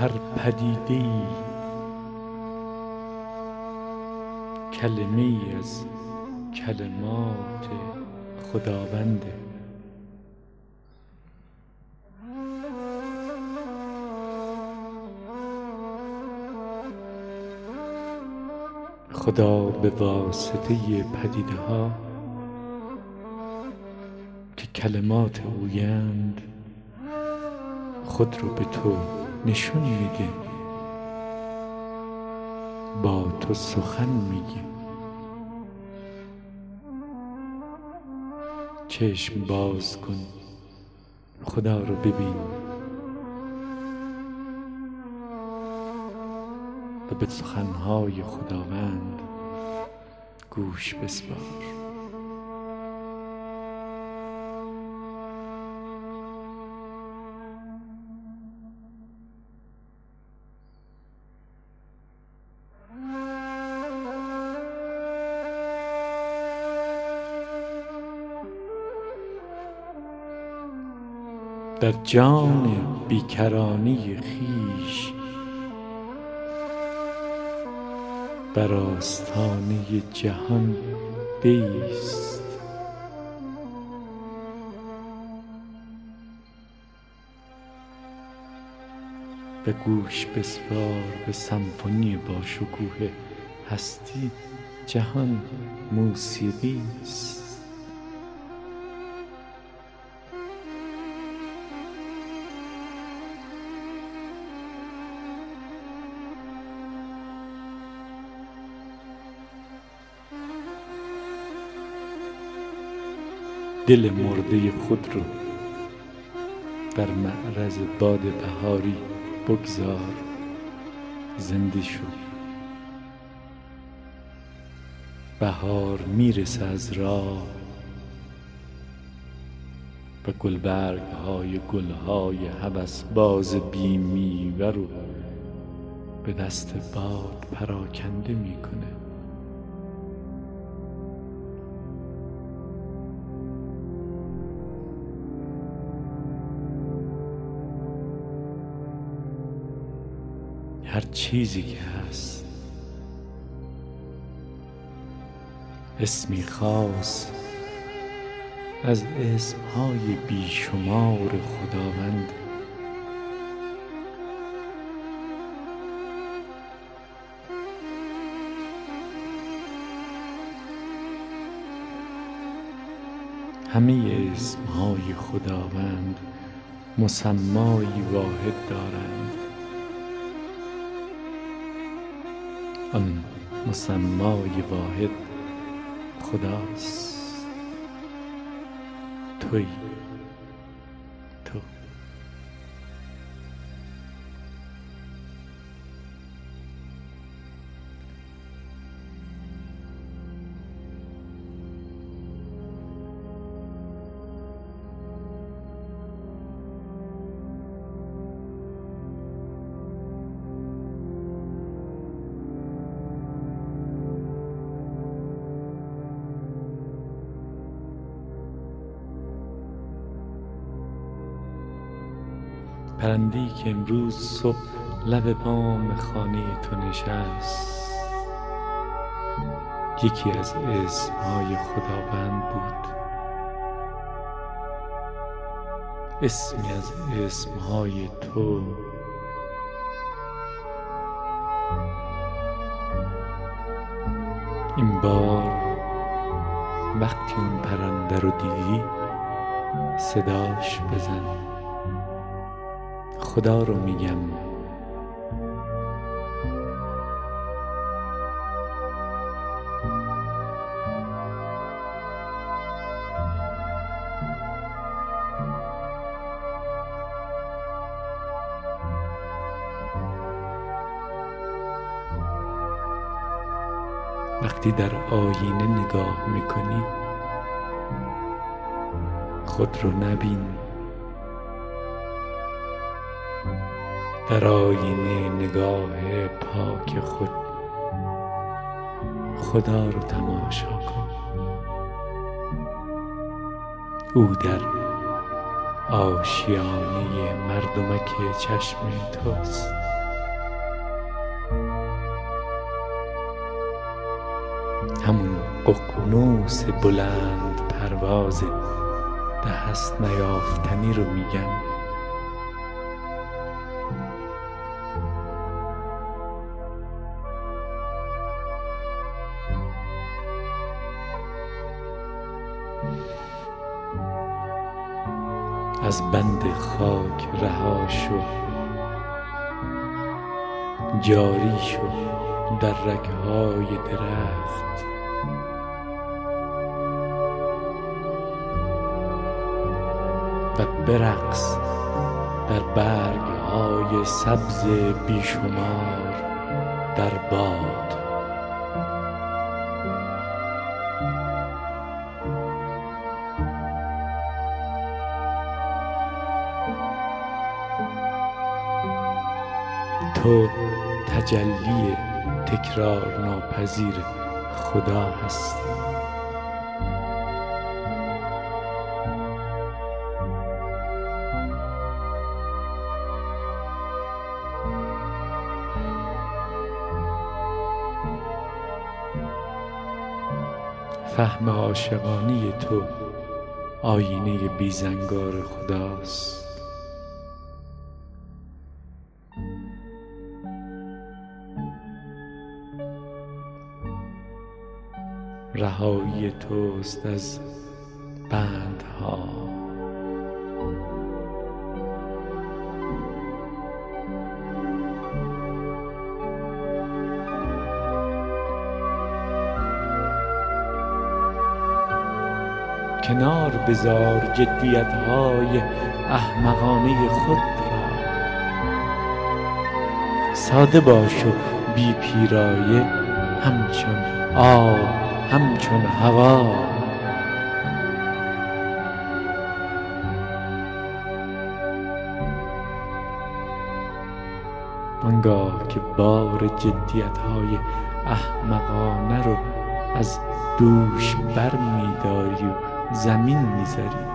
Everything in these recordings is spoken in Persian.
هر پدیده ای کلمه ای از کلمات خداونده خدا به واسطه پدیده ها که کلمات اویند خود رو به تو نشون میده. با تو سخن میگه. چشم باز کن. خدا رو ببین. و به سخنهای خداوند گوش بسپار. در جان بیکرانی خویش بر آستانه جهان بایست و گوش بسپار به سمفونی باشکوه هستی جهان موسیقیست دل مرده خود رو در معرض باد بهاری بگذار. زنده شو. بهار می‌رسه از راه. و گلبرگ های گل های هوس باز بی میوه رو به دست باد پراکنده می‌کنه. هر چیزی که هست. اسمی خاص از اسمهای بیشمار خداوند. همه اسمهای خداوند مسمایی واحد دارند. آن مسمای واحد خداست. توی پرنده که امروز صبح لب بام خانه تو نشست. یکی از اسمهای خداوند بود. اسمی از اسمهای تو. این بار وقتی اون پرنده رو دیدی صداش بزن. خدا رو میگم. وقتی در آینه نگاه می‌کنی خود رو نبین. در آینه نگاه پاک خود. خدا رو تماشا کن. او در آشیانه مردمک چشم توست. همون ققنوس بلند پرواز دست نیافتنی رو میگم جاری شو در رگهای درخت. و برقص در برگهای سبز بیشمار در باد. تو تجلی تکرار ناپذیر خدا هستی فهم عاشقانه تو آینه بیزنگار خداست. رهایی توست از بندها. کنار بذار جدیت های احمقانه خود را. ساده باش و بی پیرایه همچون آب. همچون هوا. آنگاه که بار جدیت های احمقانه رو از دوش بر میداری و زمین می‌ذاری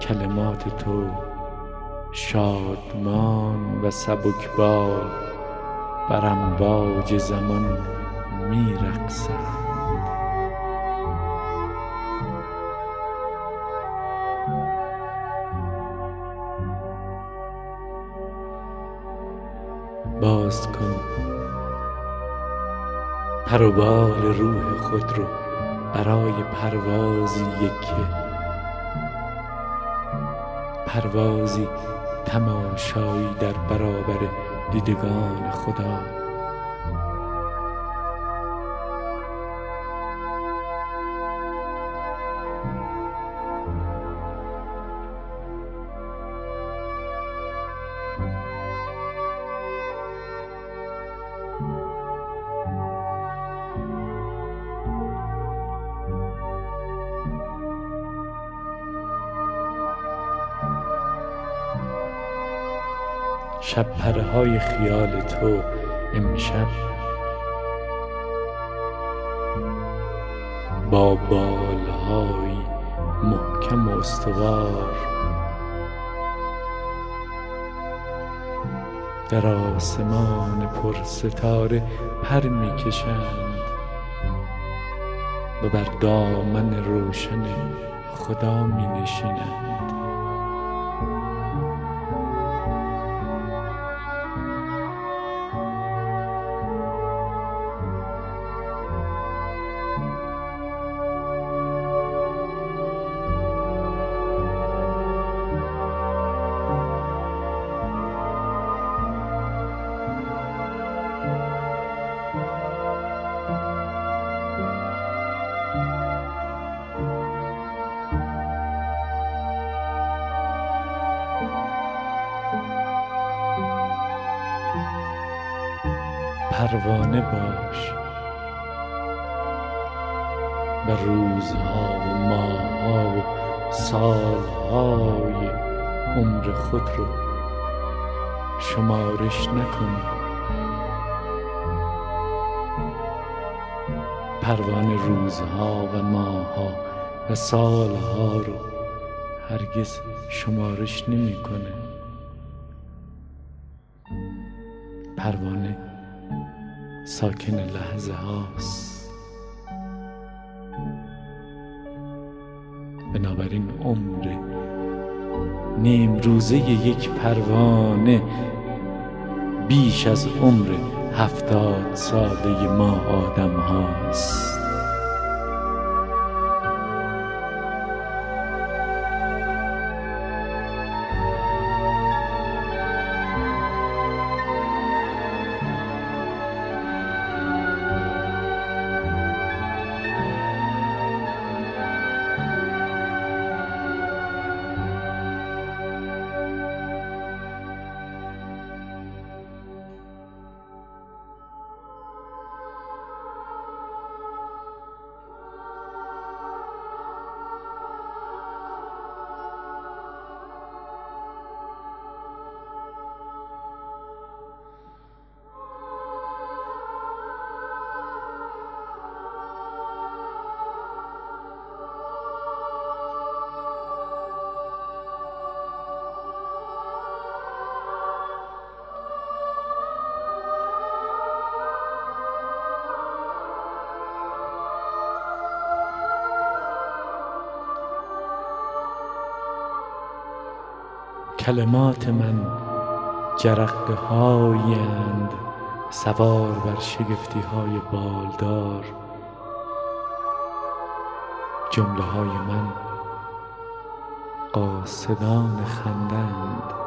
کلمات تو شادمان و سبکبار بر امواج زمان میرقصد باز کن. پروبال روح خود رو برای پروازی که پروازی تماشایی در برابر دیدگان خدا. شب پره های خیال تو امشب. با بالهای محکم و استوار. در آسمان پر ستاره پر می‌کشند و بر دامن روشن خدا می نشینند پروانه باش. و روزها و ماهها و سالهای عمر خود رو شمارش نکن. پروانه روزها و ماهها و سالها رو هرگز شمارش نمی‌کنه. پروانه ساکن لحظه هاست. بنابراین عمر نیم روزه یک پروانه بیش از عمر هفتاد ساله ما آدم هاست. کلمات من جرقه هایند سوار بر شگفتی های بالدار. جمله های من قاصدان خندند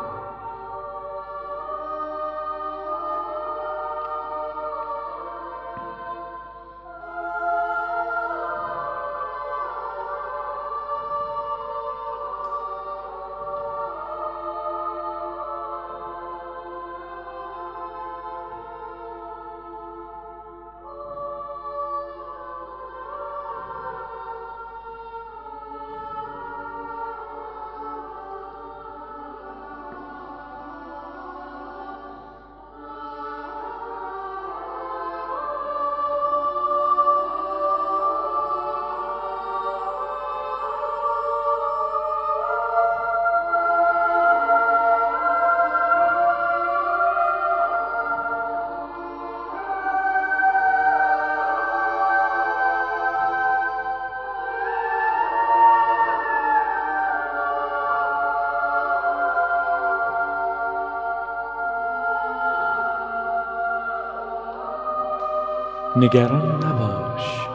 نگران نباش.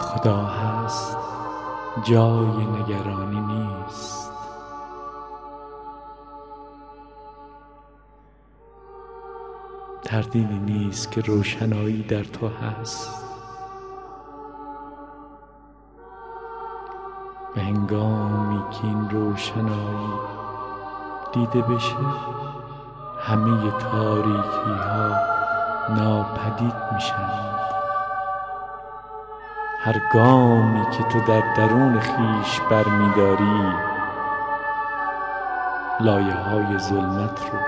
خدا هست جای نگرانی نیست. تردیدی نیست که روشنایی در تو هست. به هنگامی که این روشنایی دیده بشه همه تاریکی ها ناپدید میشند هر گامی که تو در درون خیش برمیداری لایه های ظلمت رو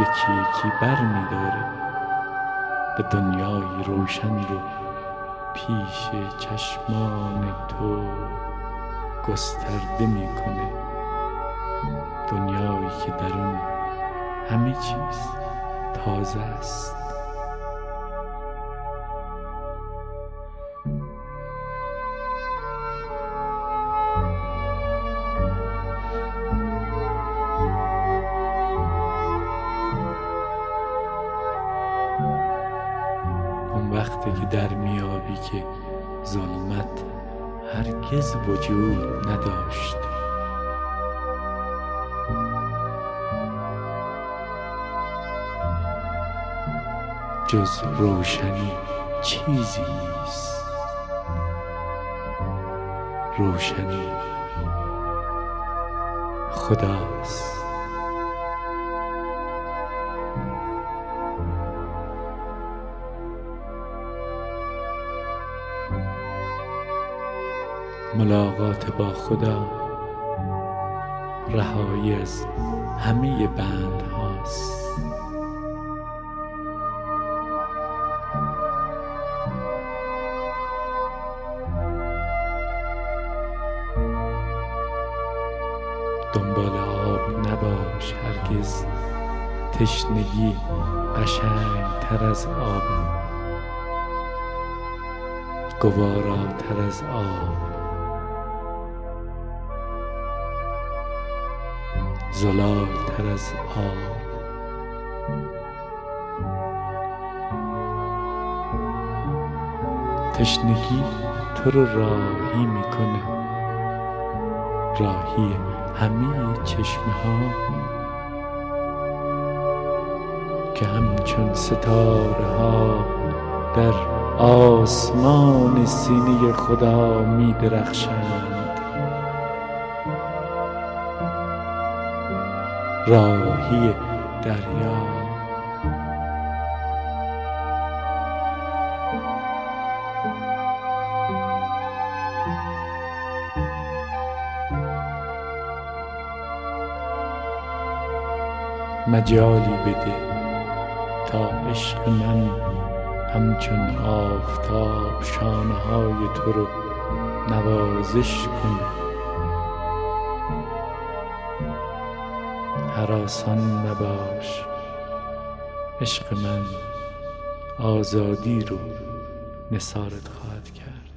یکی یکی بر میداره به دنیای روشن رو پیش چشمان تو گسترده می‌کنه. دنیایی که در اون همه چیز تازه است. جز روشنی چیزی نیست. روشنی خداست. ملاقات با خدا رهایی از همه بند هاست تشنگی قشنگ تر از آب گواراتر از آب. زلال تر از آب. تشنگی تو رو راهی می‌کنه راهی همه چشمه ها که همچون ستاره ها در آسمان سینه خدا می درخشند راهی دریا. مجالی بده. عشق من همچون آفتاب شانه های تو رو نوازش کنه. حراسان نباش عشق من آزادی رو نثارت خواهد کرد.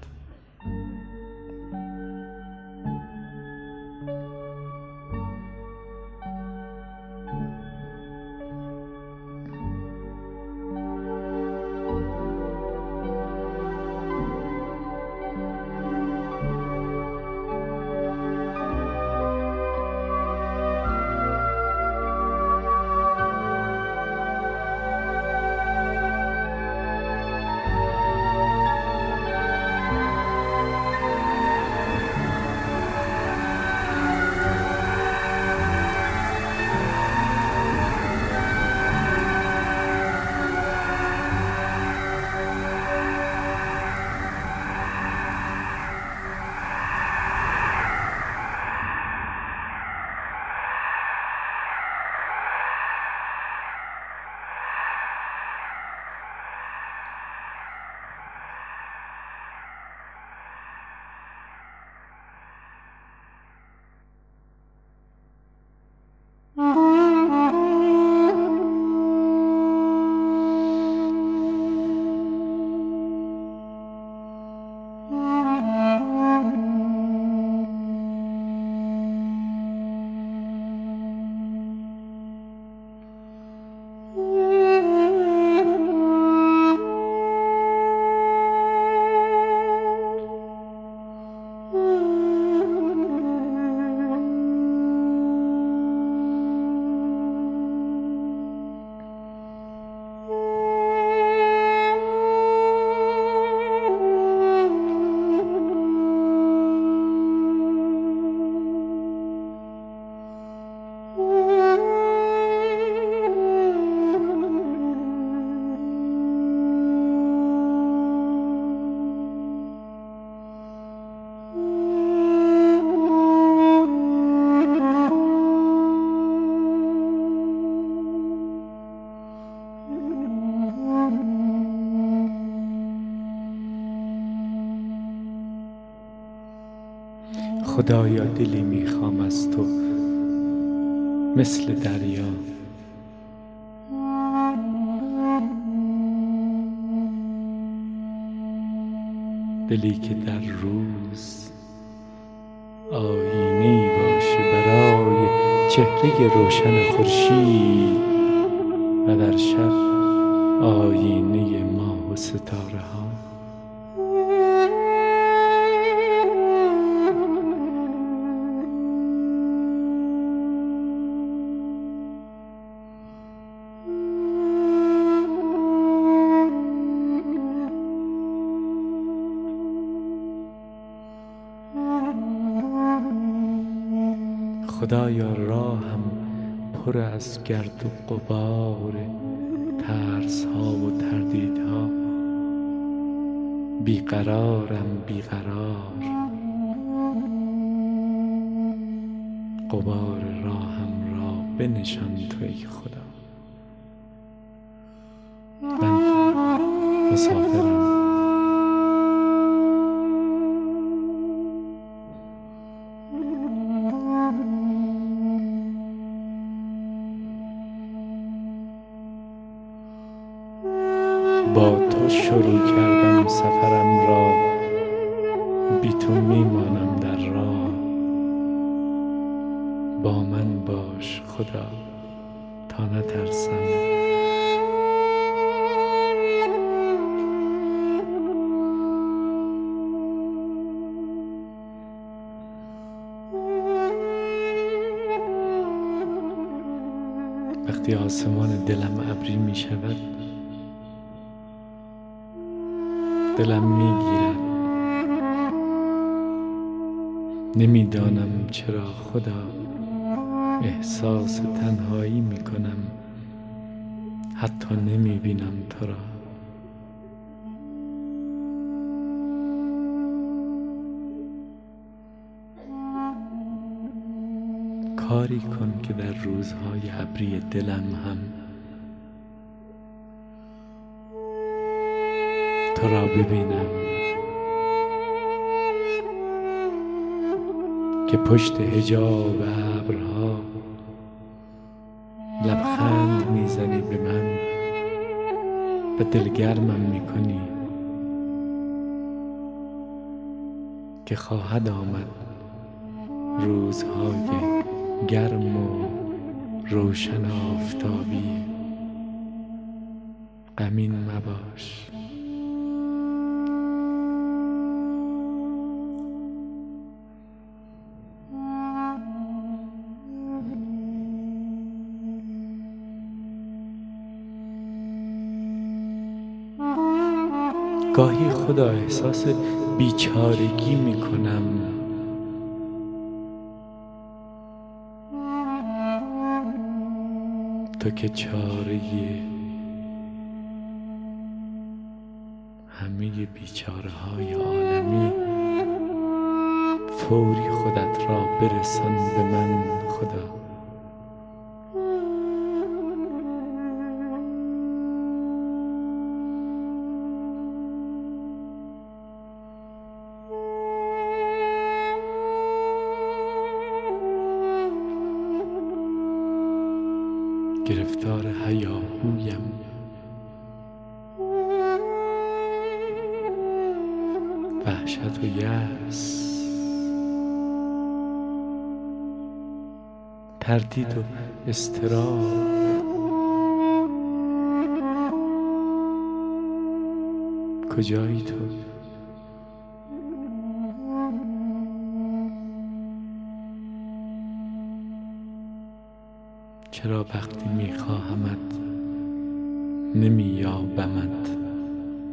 خدایا دلی می‌خوام از تو مثل دریا. دلی که در روز آینه باشه برای چهره روشن خورشید. خدایا راهم پر از گرد و غبار ترس ها و تردیدها. بیقرارم بیقرار. غبار راهم را بنشان تو ای خدا. من مسافرم. با تو شروع کردم سفرم را. بی تو میمانم در راه. با من باش خدا تا نترسم. وقتی آسمان دلم ابری می شود دلم می گیرد نمی‌دانم چرا خدا احساس تنهایی می کنم حتی نمی بینم تو را. کاری کن که در روزهای ابری دلم هم تو را ببینم. که پشت هجاب ابرها لبخند می‌زنی به من و دلگرمم می‌کنی. که خواهد آمد روزهای گرم و روشن آفتابی. غمین مباش. گاهی خدا احساس بیچارگی می کنم تو که چاره همه بیچاره های عالمی فوری خودت را برسان به من خدا. وحشت و یأس. تردید و استراب کجایی تو؟ چرا وقتی میخواهمت نمییابمت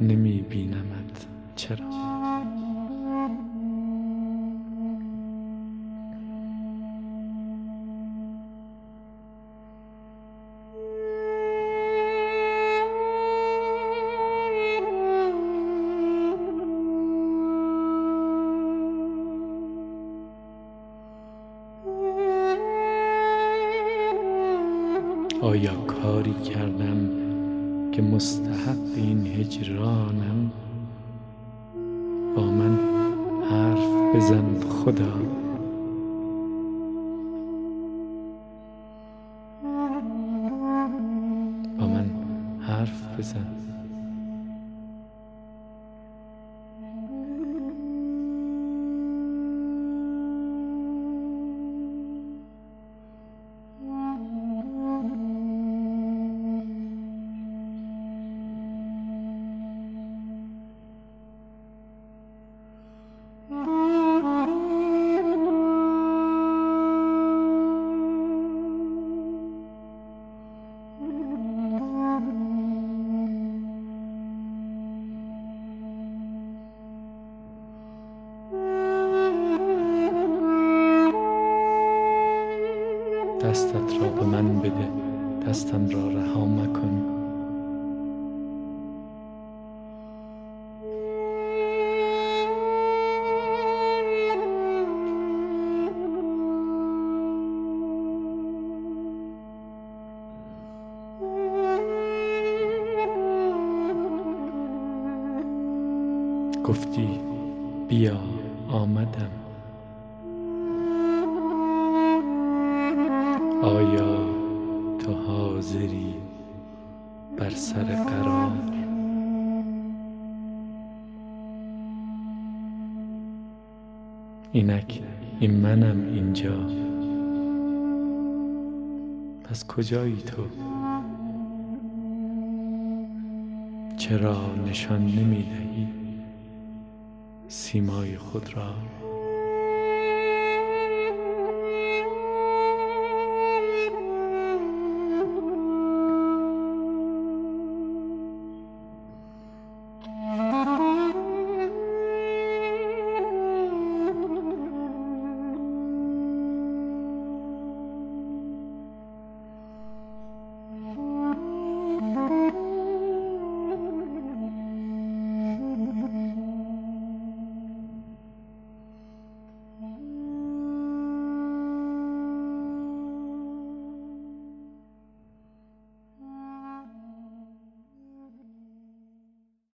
نمیبینمت؟ چرا؟ آیا کاری کردم که مستحق این هجرانم؟ با من حرف بزن خدا. با من حرف بزن. را به من بده. دستم را رها مکن. پس کجایی تو؟ چرا نشان نمی دهی سیمای خود را؟